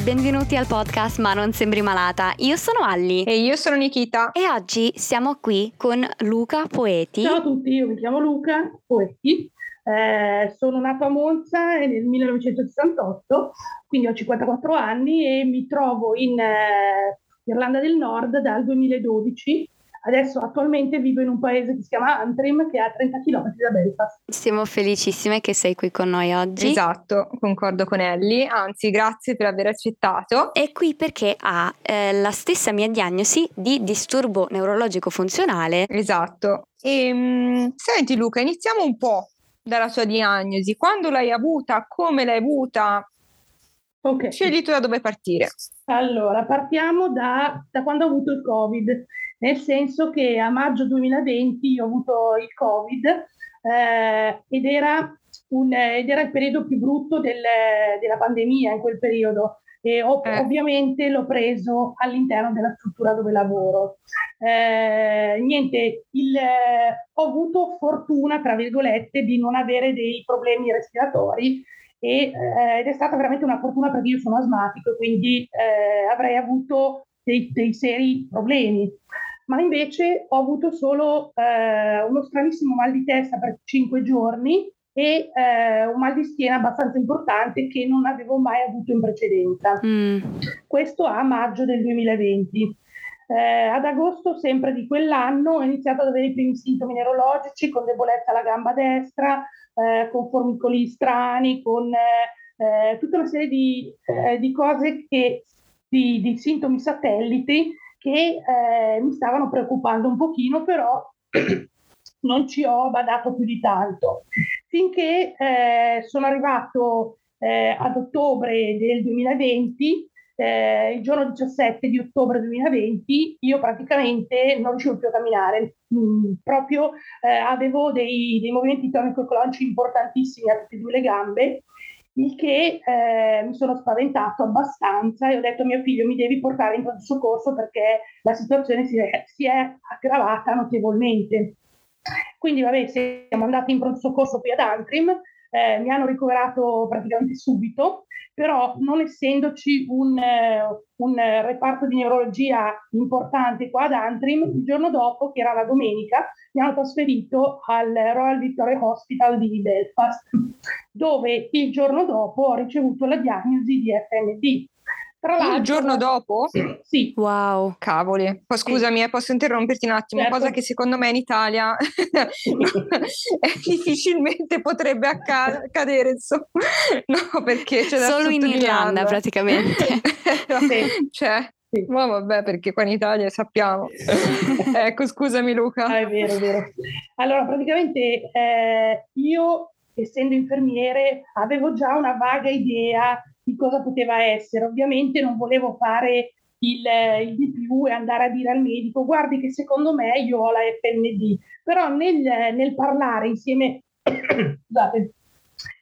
e benvenuti al podcast Ma non sembri malata. Io sono Alli E io sono Nikita. e oggi siamo qui con Luca Poeti. Ciao a tutti, io mi chiamo Luca Poetti, eh, sono nato a Monza nel 1968, quindi ho 54 anni e mi trovo in eh, Irlanda del Nord dal 2012. Adesso attualmente vivo in un paese che si chiama Antrim, che è a 30 km da Belfast. Siamo felicissime che sei qui con noi oggi. Esatto, concordo con Ellie, anzi grazie per aver accettato. È qui perché ha eh, la stessa mia diagnosi di disturbo neurologico funzionale. Esatto. E, mh, senti Luca, iniziamo un po' dalla tua diagnosi. Quando l'hai avuta? Come l'hai avuta? Ok. Scegli tu da dove partire. Allora, partiamo da, da quando ho avuto il Covid, nel senso che a maggio 2020 io ho avuto il Covid eh, ed, era un, ed era il periodo più brutto del- della pandemia in quel periodo e ov- Eh. ovviamente l'ho preso all'interno della struttura dove lavoro. Eh, niente, il, ho avuto fortuna, tra virgolette, di non avere dei problemi respiratori e, eh, ed è stata veramente una fortuna perché io sono asmatico e quindi eh, avrei avuto dei, dei seri problemi. Ma invece ho avuto solo eh, uno stranissimo mal di testa per cinque giorni e eh, un mal di schiena abbastanza importante che non avevo mai avuto in precedenza. Mm, Questo a maggio del 2020. Eh, ad agosto, sempre di quell'anno, ho iniziato ad avere i primi sintomi neurologici con debolezza alla gamba destra, eh, con formicoli strani, con eh, eh, tutta una serie di, di cose che, di, di sintomi satelliti che eh, mi stavano preoccupando un pochino, però non ci ho badato più di tanto. Finché eh, sono arrivato eh, ad ottobre del 2020, eh, il giorno 17 di ottobre 2020, io praticamente non riuscivo più a camminare, Mm, proprio eh, avevo dei, dei movimenti tonico-ecologici importantissimi a tutte e due le gambe, il che eh, mi sono spaventato abbastanza e ho detto a mio figlio mi devi portare in pronto soccorso perché la situazione si è, si è aggravata notevolmente. Quindi vabbè, siamo andati in pronto soccorso qui ad Antrim, eh, mi hanno ricoverato praticamente subito, però non essendoci un, eh, un, reparto di neurologia importante qua ad Antrim, il giorno dopo, che era la domenica, mi hanno trasferito al Royal Victoria Hospital di Belfast, dove il giorno dopo ho ricevuto la diagnosi di FMD. Tra l'altro, Il giorno dopo? Sì, wow. Cavoli, poi scusami, eh, posso interromperti un attimo, Certo. cosa che secondo me in Italia difficilmente potrebbe acca- accadere, insomma. No, perché c'è da Solo in. Irlanda praticamente. cioè, Sì. ma vabbè, perché qua in Italia sappiamo. ecco, scusami Luca. Ah, è vero, è vero. Allora, praticamente eh, io, essendo infermiere, avevo già una vaga idea di cosa poteva essere. Ovviamente non volevo fare il, il di più e andare a dire al medico, guardi che secondo me io ho la FND. Però nel, nel parlare insieme, scusate,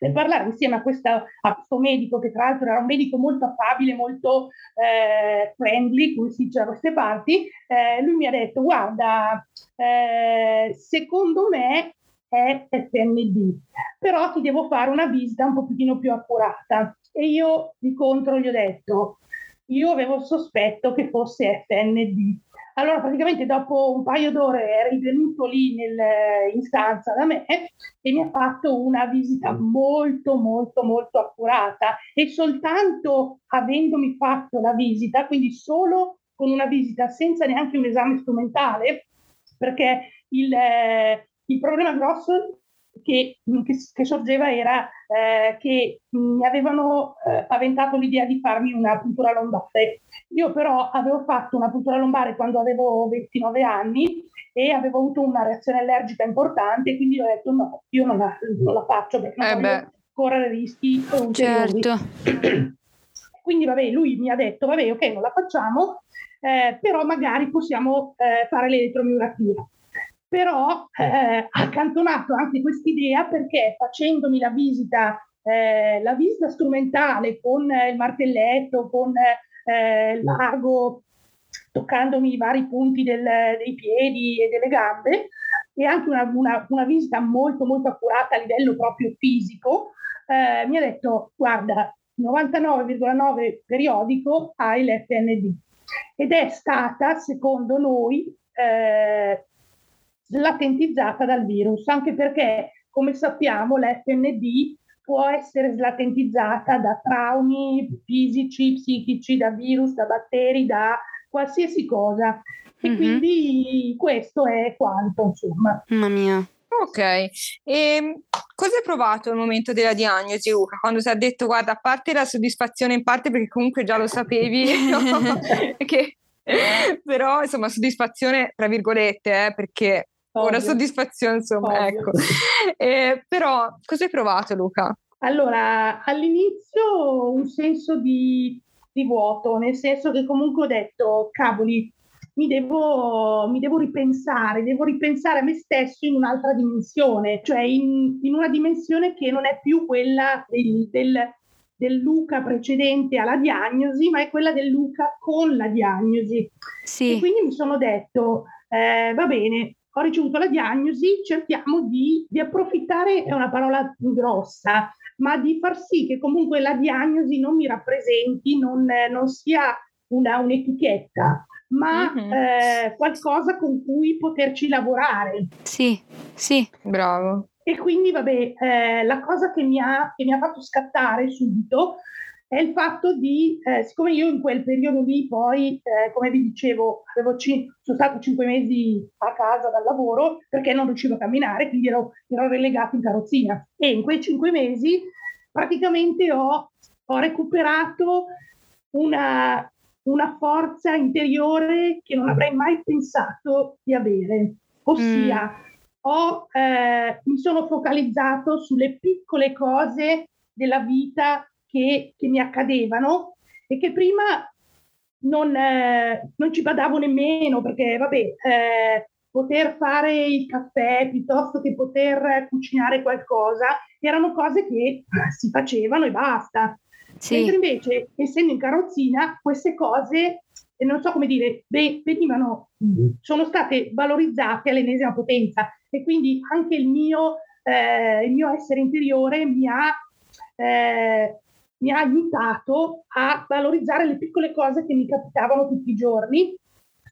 nel parlare insieme a, questa, a questo medico, che tra l'altro era un medico molto affabile, molto eh, friendly, come si dice da queste parti, eh, lui mi ha detto, guarda, eh, secondo me è FND, però ti devo fare una visita un pochino più accurata. E io di contro gli ho detto, io avevo il sospetto che fosse FND. Allora praticamente dopo un paio d'ore è rivenuto lì nel- in stanza da me e mi ha fatto una visita molto molto molto accurata e soltanto avendomi fatto la visita, quindi solo con una visita senza neanche un esame strumentale, perché il, eh, il problema grosso che, che, che sorgeva era eh, che mi avevano eh, paventato l'idea di farmi una puntura lombare. Io però avevo fatto una puntura lombare quando avevo 29 anni e avevo avuto una reazione allergica importante, quindi ho detto no, io non la, non la faccio perché non Eh voglio beh. correre rischi. Certo. Quindi vabbè, lui mi ha detto, vabbè, ok, non la facciamo, eh, però magari possiamo eh, fare l'elettromiografia. Però eh, ha accantonato anche quest'idea perché facendomi la visita, eh, la visita strumentale con eh, il martelletto, con eh, il mago, toccandomi i vari punti del- dei piedi e delle gambe, e anche una, una- una visita molto molto accurata a livello proprio fisico, eh, mi ha detto, guarda, 99,9 periodico ha il FND ed è stata, secondo noi, eh, slatentizzata dal virus, anche perché, come sappiamo, l'FND può essere slatentizzata da traumi fisici, psichici, da virus, da batteri, da qualsiasi cosa. E mm-hmm. quindi questo è quanto, insomma. Mamma mia. Ok, e ehm, cosa hai provato al momento della diagnosi, Luca? Quando ti ha detto, guarda, a parte la soddisfazione in parte perché comunque già lo sapevi, no? che, però insomma soddisfazione tra virgolette, eh, perché Ovvio. una soddisfazione insomma, Ovvio. ecco. Eh, però cosa hai provato Luca? Allora, all'inizio un senso di, di vuoto, nel senso che comunque ho detto, cavoli, mi devo, mi devo, ripensare, devo ripensare a me stesso in un'altra dimensione, cioè in, in una dimensione che non è più quella del, del, del, Luca precedente alla diagnosi, ma è quella del Luca con la diagnosi. Sì. E quindi mi sono detto, eh, va bene, ho ricevuto la diagnosi, cerchiamo di, di approfittare, è una parola grossa, ma di far sì che comunque la diagnosi non mi rappresenti, non, non sia una, un'etichetta, ma mm-hmm. eh, qualcosa con cui poterci lavorare. Sì, sì. Bravo. E quindi, vabbè, eh, la cosa che mi, ha, che mi ha fatto scattare subito è il fatto di, eh, siccome io in quel periodo lì poi, eh, come vi dicevo, c- sono stato cinque mesi a casa dal lavoro perché non riuscivo a camminare, quindi ero, ero relegato in carrozzina. E in quei cinque mesi praticamente ho, ho recuperato una, una forza interiore che non avrei mai pensato di avere. Ossia, mm. ho, eh, mi sono focalizzato sulle piccole cose della vita che, che mi accadevano e che prima non, eh, non, ci badavo nemmeno perché, vabbè, eh, poter fare il caffè piuttosto che poter cucinare qualcosa erano cose che si facevano e basta. Sì. Mentre invece, essendo in carrozzina, queste cose, non so come dire, venivano, sono state valorizzate all'ennesima potenza e quindi anche il mio, eh, il mio essere interiore mi ha, eh, mi ha aiutato a valorizzare le piccole cose che mi capitavano tutti i giorni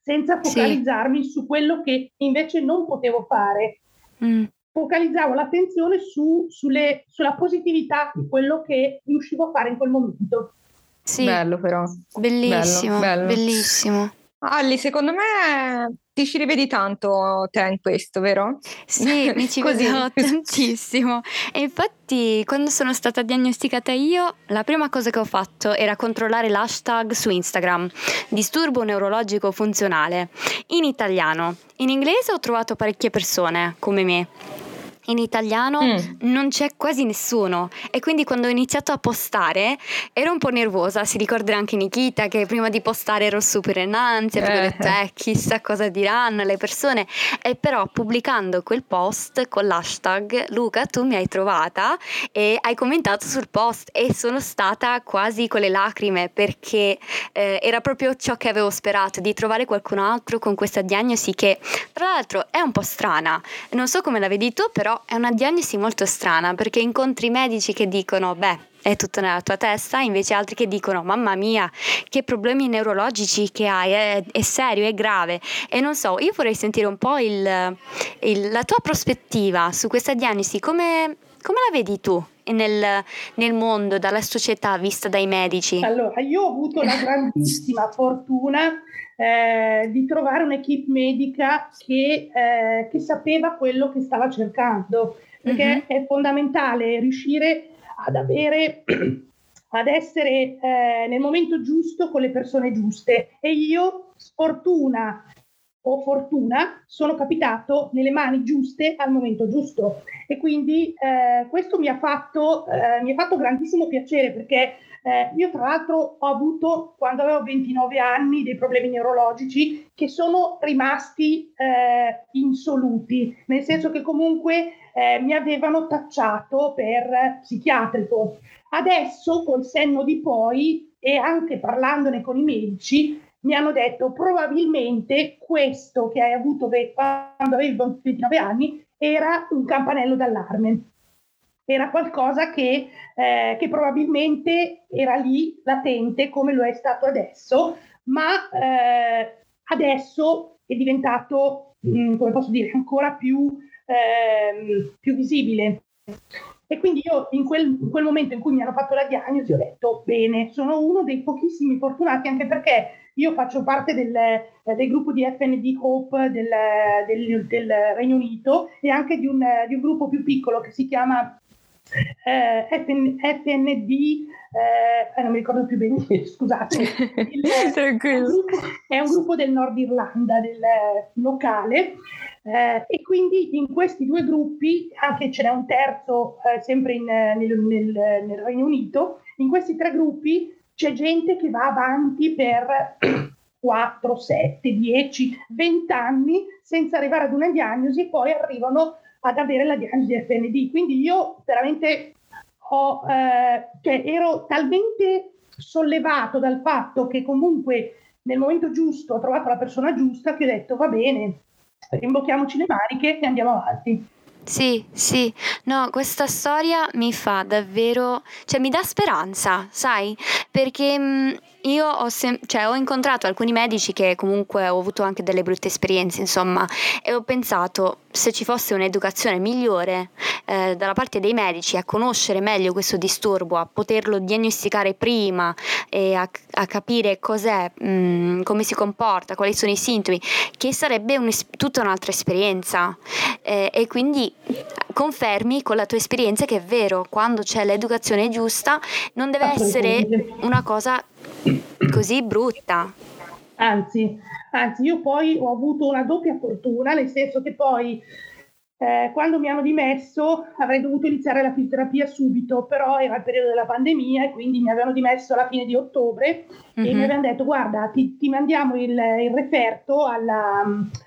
senza focalizzarmi sì. su quello che invece non potevo fare. Mm focalizzavo l'attenzione su, sulle, sulla positività di quello che riuscivo a fare in quel momento. Sì, bello però. Bellissimo, bello, bello. bellissimo. Alli, secondo me ti ci rivedi tanto te in questo, vero? Sì, mi ci vedo tantissimo. E infatti, quando sono stata diagnosticata io, la prima cosa che ho fatto era controllare l'hashtag su Instagram, disturbo neurologico funzionale, in italiano. In inglese ho trovato parecchie persone come me in italiano mm. non c'è quasi nessuno. E quindi quando ho iniziato a postare ero un po' nervosa, si ricorderà anche Nikita che prima di postare ero super in ansia perché eh. ho detto eh chissà cosa diranno le persone. E però pubblicando quel post con l'hashtag Luca tu mi hai trovata e hai commentato sul post. E sono stata quasi con le lacrime perché eh, era proprio ciò che avevo sperato di trovare qualcun altro con questa diagnosi che tra l'altro è un po' strana. Non so come la vedi tu però è una diagnosi molto strana perché incontri medici che dicono, beh, è tutto nella tua testa, invece altri che dicono mamma mia che problemi neurologici che hai, è, è serio, è grave e non so, io vorrei sentire un po' il, il, la tua prospettiva su questa diagnosi, come, come la vedi tu nel, nel, mondo, dalla società vista dai medici? Allora, io ho avuto la grandissima fortuna eh, di trovare un'equipe medica che, eh, che, sapeva quello che stava cercando, perché uh-huh. è fondamentale riuscire ad avere, ad essere eh, nel momento giusto con le persone giuste. E io, sfortuna o fortuna, sono capitato nelle mani giuste al momento giusto. E quindi eh, questo mi ha, fatto, eh, mi ha fatto grandissimo piacere perché eh, io tra l'altro ho avuto quando avevo 29 anni dei problemi neurologici che sono rimasti eh, insoluti, nel senso che comunque eh, mi avevano tacciato per psichiatrico. Adesso col senno di poi e anche parlandone con i medici mi hanno detto probabilmente questo che hai avuto quando avevi 29 anni era un campanello d'allarme. Era qualcosa che, eh, che, probabilmente era lì latente come lo è stato adesso, ma eh, adesso è diventato, mh, mm, come posso dire, ancora più, ehm, più visibile. E quindi io in quel, in quel, momento in cui mi hanno fatto la diagnosi ho detto bene, sono uno dei pochissimi fortunati anche perché io faccio parte del, eh, del gruppo di FND Hope del, del, del, Regno Unito e anche di un, di un gruppo più piccolo che si chiama eh, FN, FND, eh, non mi ricordo più bene, scusate, il, è, un gruppo, è, un gruppo, del nord Irlanda, del locale, eh, e quindi in questi due gruppi, anche ce n'è un terzo eh, sempre in, nel, nel, nel Regno Unito, in questi tre gruppi c'è gente che va avanti per 4, 7, 10, 20 anni senza arrivare ad una diagnosi e poi arrivano ad avere la diagnosi FND. Quindi io veramente ho, eh, cioè, ero talmente sollevato dal fatto che comunque nel momento giusto ho trovato la persona giusta che ho detto va bene, rimbocchiamoci le maniche e andiamo avanti. Sì, sì, no, questa storia mi fa davvero, cioè mi dà speranza, sai? Perché io ho, sem- cioè, ho incontrato alcuni medici che comunque ho avuto anche delle brutte esperienze, insomma, e ho pensato se ci fosse un'educazione migliore eh, dalla parte dei medici a conoscere meglio questo disturbo, a poterlo diagnosticare prima e a, a capire cos'è, mh, come si comporta, quali sono i sintomi, che sarebbe un, tutta un'altra esperienza. Eh, e quindi confermi con la tua esperienza che è vero, quando c'è l'educazione giusta non deve essere una cosa così brutta. Anzi, anzi, io poi ho avuto una doppia fortuna, nel senso che poi eh, quando mi hanno dimesso avrei dovuto iniziare la fisioterapia subito, però era il periodo della pandemia e quindi mi avevano dimesso alla fine di ottobre mm-hmm. e mi mhm. avevano detto guarda ti, ti mandiamo il, il referto alla,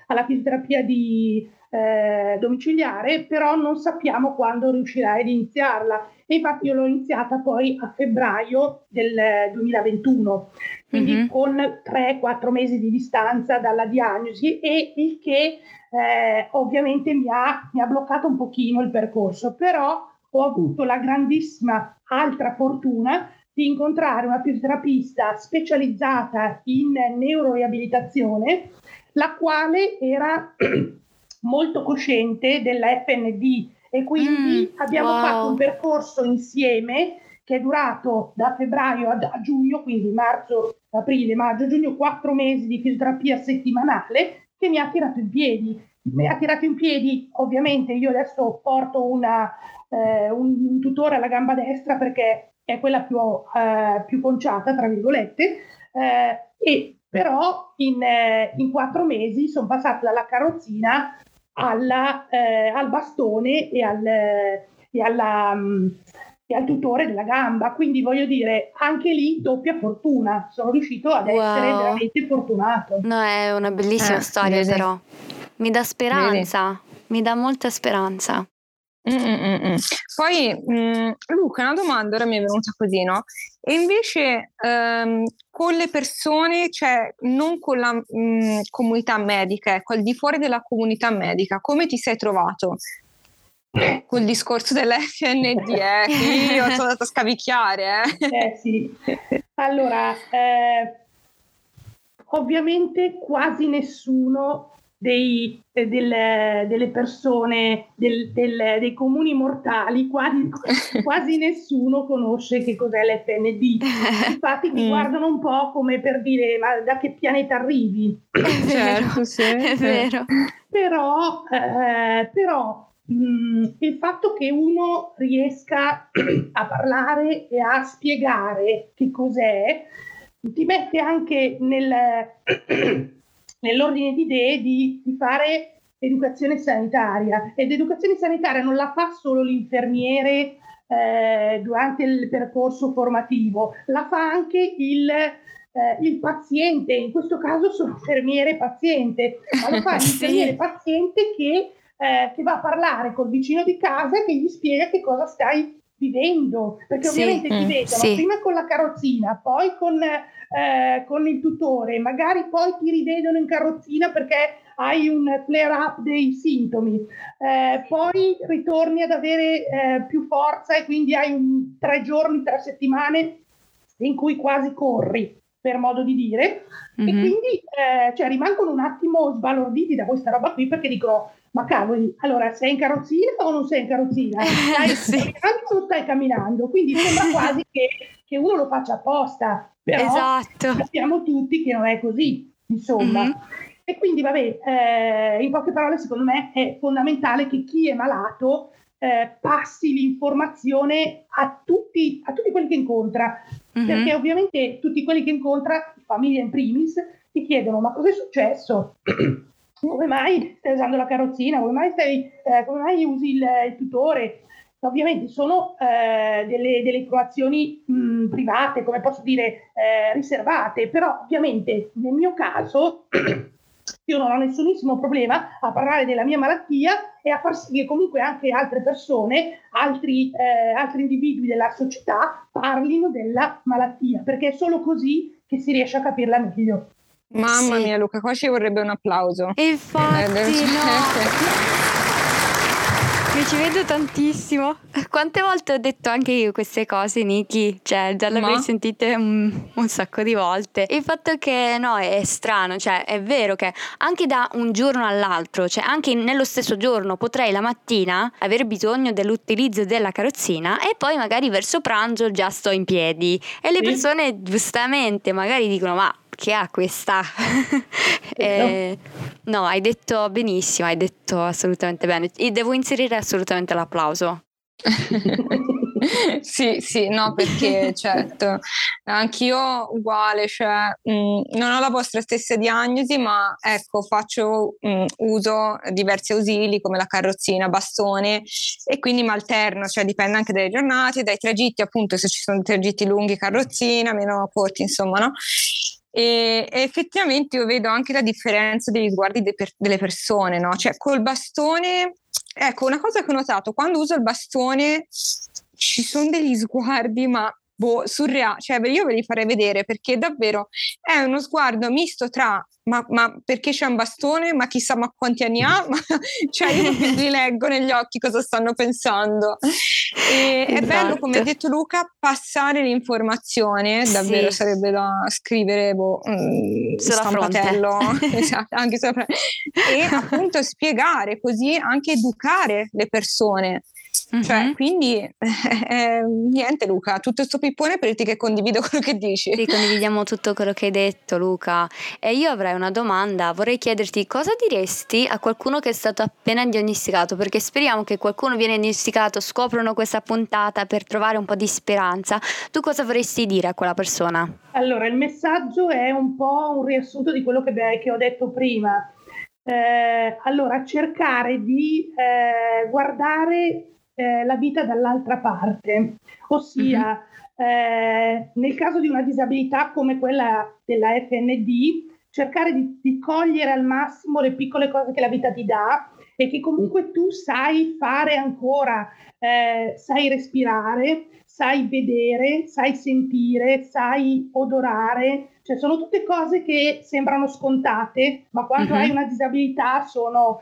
alla fisioterapia di, eh, domiciliare, però non sappiamo quando riuscirai ad iniziarla. E infatti io l'ho iniziata poi a febbraio del 2021, quindi mm-hmm. con 3-4 mesi di distanza dalla diagnosi e il che eh, ovviamente mi ha, mi ha bloccato un pochino il percorso, però ho avuto la grandissima altra fortuna di incontrare una fisioterapista specializzata in neuroreabilitazione, la quale era molto cosciente della FND e quindi mm, abbiamo wow. fatto un percorso insieme che è durato da febbraio a, giugno, quindi marzo, aprile, maggio, giugno, quattro mesi di fisioterapia settimanale che mi ha tirato in piedi. Mi ha tirato in piedi, ovviamente io adesso porto una, eh, un, un, tutore alla gamba destra perché è quella più, eh, più conciata, tra virgolette, eh, e però in, eh, in quattro mesi sono passata dalla carrozzina alla, eh, al bastone e al, e, alla, um, e al tutore della gamba. Quindi voglio dire, anche lì doppia fortuna. Sono riuscito ad wow. essere veramente fortunato. No, è una bellissima eh, storia, vede. però. Mi dà speranza, vede. mi dà molta speranza. Mm-mm-mm. Poi mm, Luca, una domanda ora mi è venuta così, no? E invece ehm, con le persone, cioè non con la mh, mm, comunità medica, ecco, al di fuori della comunità medica, come ti sei trovato? Col discorso dell'FND, eh? io sono andata a scavicchiare. Eh, eh sì. Allora, eh, ovviamente quasi nessuno dei, eh, del, delle persone, del, del, dei comuni mortali, quasi, quasi, nessuno conosce che cos'è l'FND. Infatti ti mm. guardano un po' come per dire ma da che pianeta arrivi? Certo, sì, è vero. Però, eh, però mh, mm, il fatto che uno riesca a parlare e a spiegare che cos'è ti mette anche nel nell'ordine di idee di, di fare educazione sanitaria. Ed educazione sanitaria non la fa solo l'infermiere eh, durante il percorso formativo, la fa anche il, eh, il paziente, in questo caso sono infermiere paziente, ma lo fa l'infermiere paziente che, eh, che, va a parlare col vicino di casa e che gli spiega che cosa stai vivendo, perché sì, ovviamente ti mm, vedono sì. prima con la carrozzina, poi con, eh, con, il tutore, magari poi ti rivedono in carrozzina perché hai un flare up dei sintomi, eh, poi ritorni ad avere eh, più forza e quindi hai un, tre giorni, tre settimane in cui quasi corri per modo di dire, mm-hmm. e quindi eh, cioè, rimangono un attimo sbalorditi da questa roba qui perché dicono ma cavoli, allora sei in carrozzina o non sei in carrozzina? Stai sì. camminando o stai camminando? Quindi sembra quasi che, che, uno lo faccia apposta, però esatto. sappiamo tutti che non è così, insomma. Mm-hmm. E quindi, vabbè, eh, in poche parole, secondo me è fondamentale che chi è malato eh, passi l'informazione a tutti, a tutti quelli che incontra, mm-hmm. perché ovviamente tutti quelli che incontra, famiglia in primis, ti chiedono ma cosa è successo? come mai stai usando la carrozzina? Come mai, stai, eh, come mai usi il, il, tutore? Ovviamente sono eh, delle, delle, informazioni mh, private, come posso dire, eh, riservate, però ovviamente nel mio caso io non ho nessunissimo problema a parlare della mia malattia e a far sì che comunque anche altre persone, altri, eh, altri individui della società parlino della malattia, perché è solo così che si riesce a capirla meglio. Mamma sì. mia Luca, qua ci vorrebbe un applauso. Infatti, eh, no. Mi ci vedo tantissimo. Quante volte ho detto anche io queste cose, Niki? Cioè, già le avrei sentite un, un, sacco di volte. Il fatto che no, è strano, cioè, è vero che anche da un giorno all'altro, cioè anche nello stesso giorno, potrei la mattina avere bisogno dell'utilizzo della carrozzina e poi magari verso pranzo già sto in piedi. E le sì. persone giustamente magari dicono: Ma che ha questa. eh, no, hai detto benissimo, hai detto assolutamente bene. E devo inserire assolutamente l'applauso. sì, sì, no, perché certo, anch'io uguale, cioè mh, mm, non ho la vostra stessa diagnosi, ma ecco, faccio mh, mm, uso diversi ausili come la carrozzina, bastone e quindi mi alterno, cioè dipende anche dalle giornate, dai tragitti, appunto, se ci sono tragitti lunghi, carrozzina, meno corti, insomma, no? E, e, effettivamente io vedo anche la differenza degli sguardi de per, delle persone, no? Cioè col bastone, ecco, una cosa che ho notato, quando uso il bastone ci sono degli sguardi, ma boh, surreali, cioè io ve li farei vedere perché davvero è uno sguardo misto tra ma, ma, perché c'è un bastone? Ma chissà ma quanti anni ha? Ma, cioè io li leggo negli occhi cosa stanno pensando. E, esatto. È bello, come ha detto Luca, passare l'informazione, davvero sì. sarebbe da scrivere boh, mm, stampatello, esatto, anche sopra, e appunto spiegare così, anche educare le persone. Mm-hmm. Cioè, quindi eh, niente Luca, tutto questo pippone per dirti che condivido quello che dici. Sì, condividiamo tutto quello che hai detto Luca. E io avrei una domanda, vorrei chiederti cosa diresti a qualcuno che è stato appena diagnosticato, perché speriamo che qualcuno viene diagnosticato, scoprono questa puntata per trovare un po' di speranza. Tu cosa vorresti dire a quella persona? Allora, il messaggio è un po' un riassunto di quello che, che ho detto prima. Eh, allora, cercare di eh, guardare eh, la vita dall'altra parte, ossia mm-hmm. nel caso di una disabilità come quella della FND, cercare di, di, cogliere al massimo le piccole cose che la vita ti dà e che comunque tu sai fare ancora, eh, sai respirare, sai vedere, sai sentire, sai odorare, cioè sono tutte cose che sembrano scontate, ma quando mm-hmm. hai una disabilità sono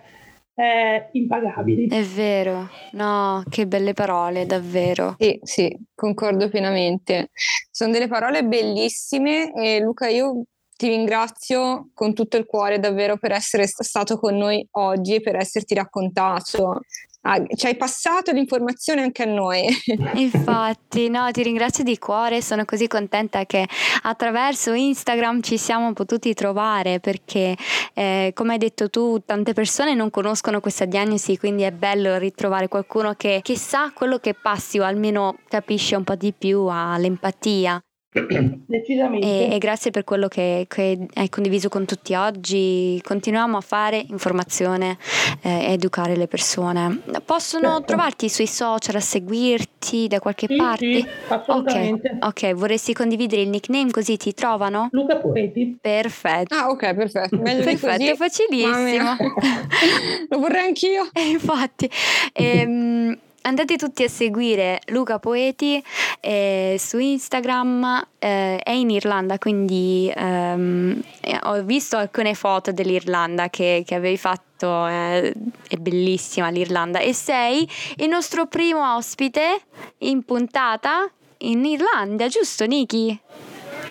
eh, impagabili. È vero, no, che belle parole, davvero. Sì, sì, concordo pienamente. Sono delle parole bellissime e Luca, io ti ringrazio con tutto il cuore davvero per essere stato con noi oggi e per esserti raccontato ah, ci hai passato l'informazione anche a noi. Infatti, no, ti ringrazio di cuore, sono così contenta che attraverso Instagram ci siamo potuti trovare perché, eh, come hai detto tu, tante persone non conoscono questa diagnosi, quindi è bello ritrovare qualcuno che, che sa quello che passi o almeno capisce un po' di più, ha l'empatia. Decisamente. E, e, grazie per quello che, che, hai condiviso con tutti oggi. Continuiamo a fare informazione eh, e educare le persone. Possono certo. trovarti sui social, a seguirti da qualche sì, parte? Sì, assolutamente. Okay. ok, vorresti condividere il nickname così ti trovano? Luca Poeti. Perfetto. Ah, ok, perfetto. Meglio perfetto, facilissimo. Lo vorrei anch'io. E infatti. Ehm, andate tutti a seguire Luca Poeti eh, su Instagram, eh, è in Irlanda, quindi ehm, ho visto alcune foto dell'Irlanda che, che avevi fatto, eh, è bellissima l'Irlanda e sei il nostro primo ospite in puntata in Irlanda, giusto Niki?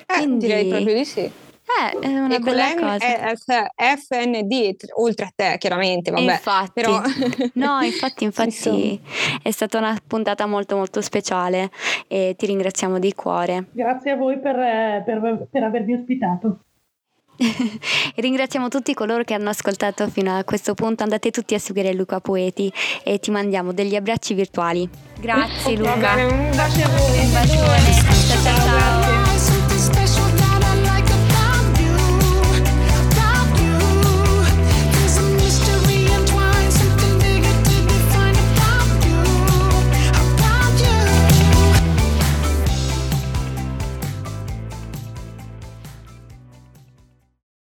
Eh, quindi... direi proprio di sì. Eh, è una e bella cosa. È FND, oltre a te chiaramente, vabbè. Infatti, però... no, infatti, infatti è stata una puntata molto molto speciale e ti ringraziamo di cuore. Grazie a voi per, per, per avermi ospitato. Ringraziamo tutti coloro che hanno ascoltato fino a questo punto. Andate tutti a seguire Luca Poeti e ti mandiamo degli abbracci virtuali. Grazie Luca. un bacio a voi. Un bacione. ciao. ciao. ciao.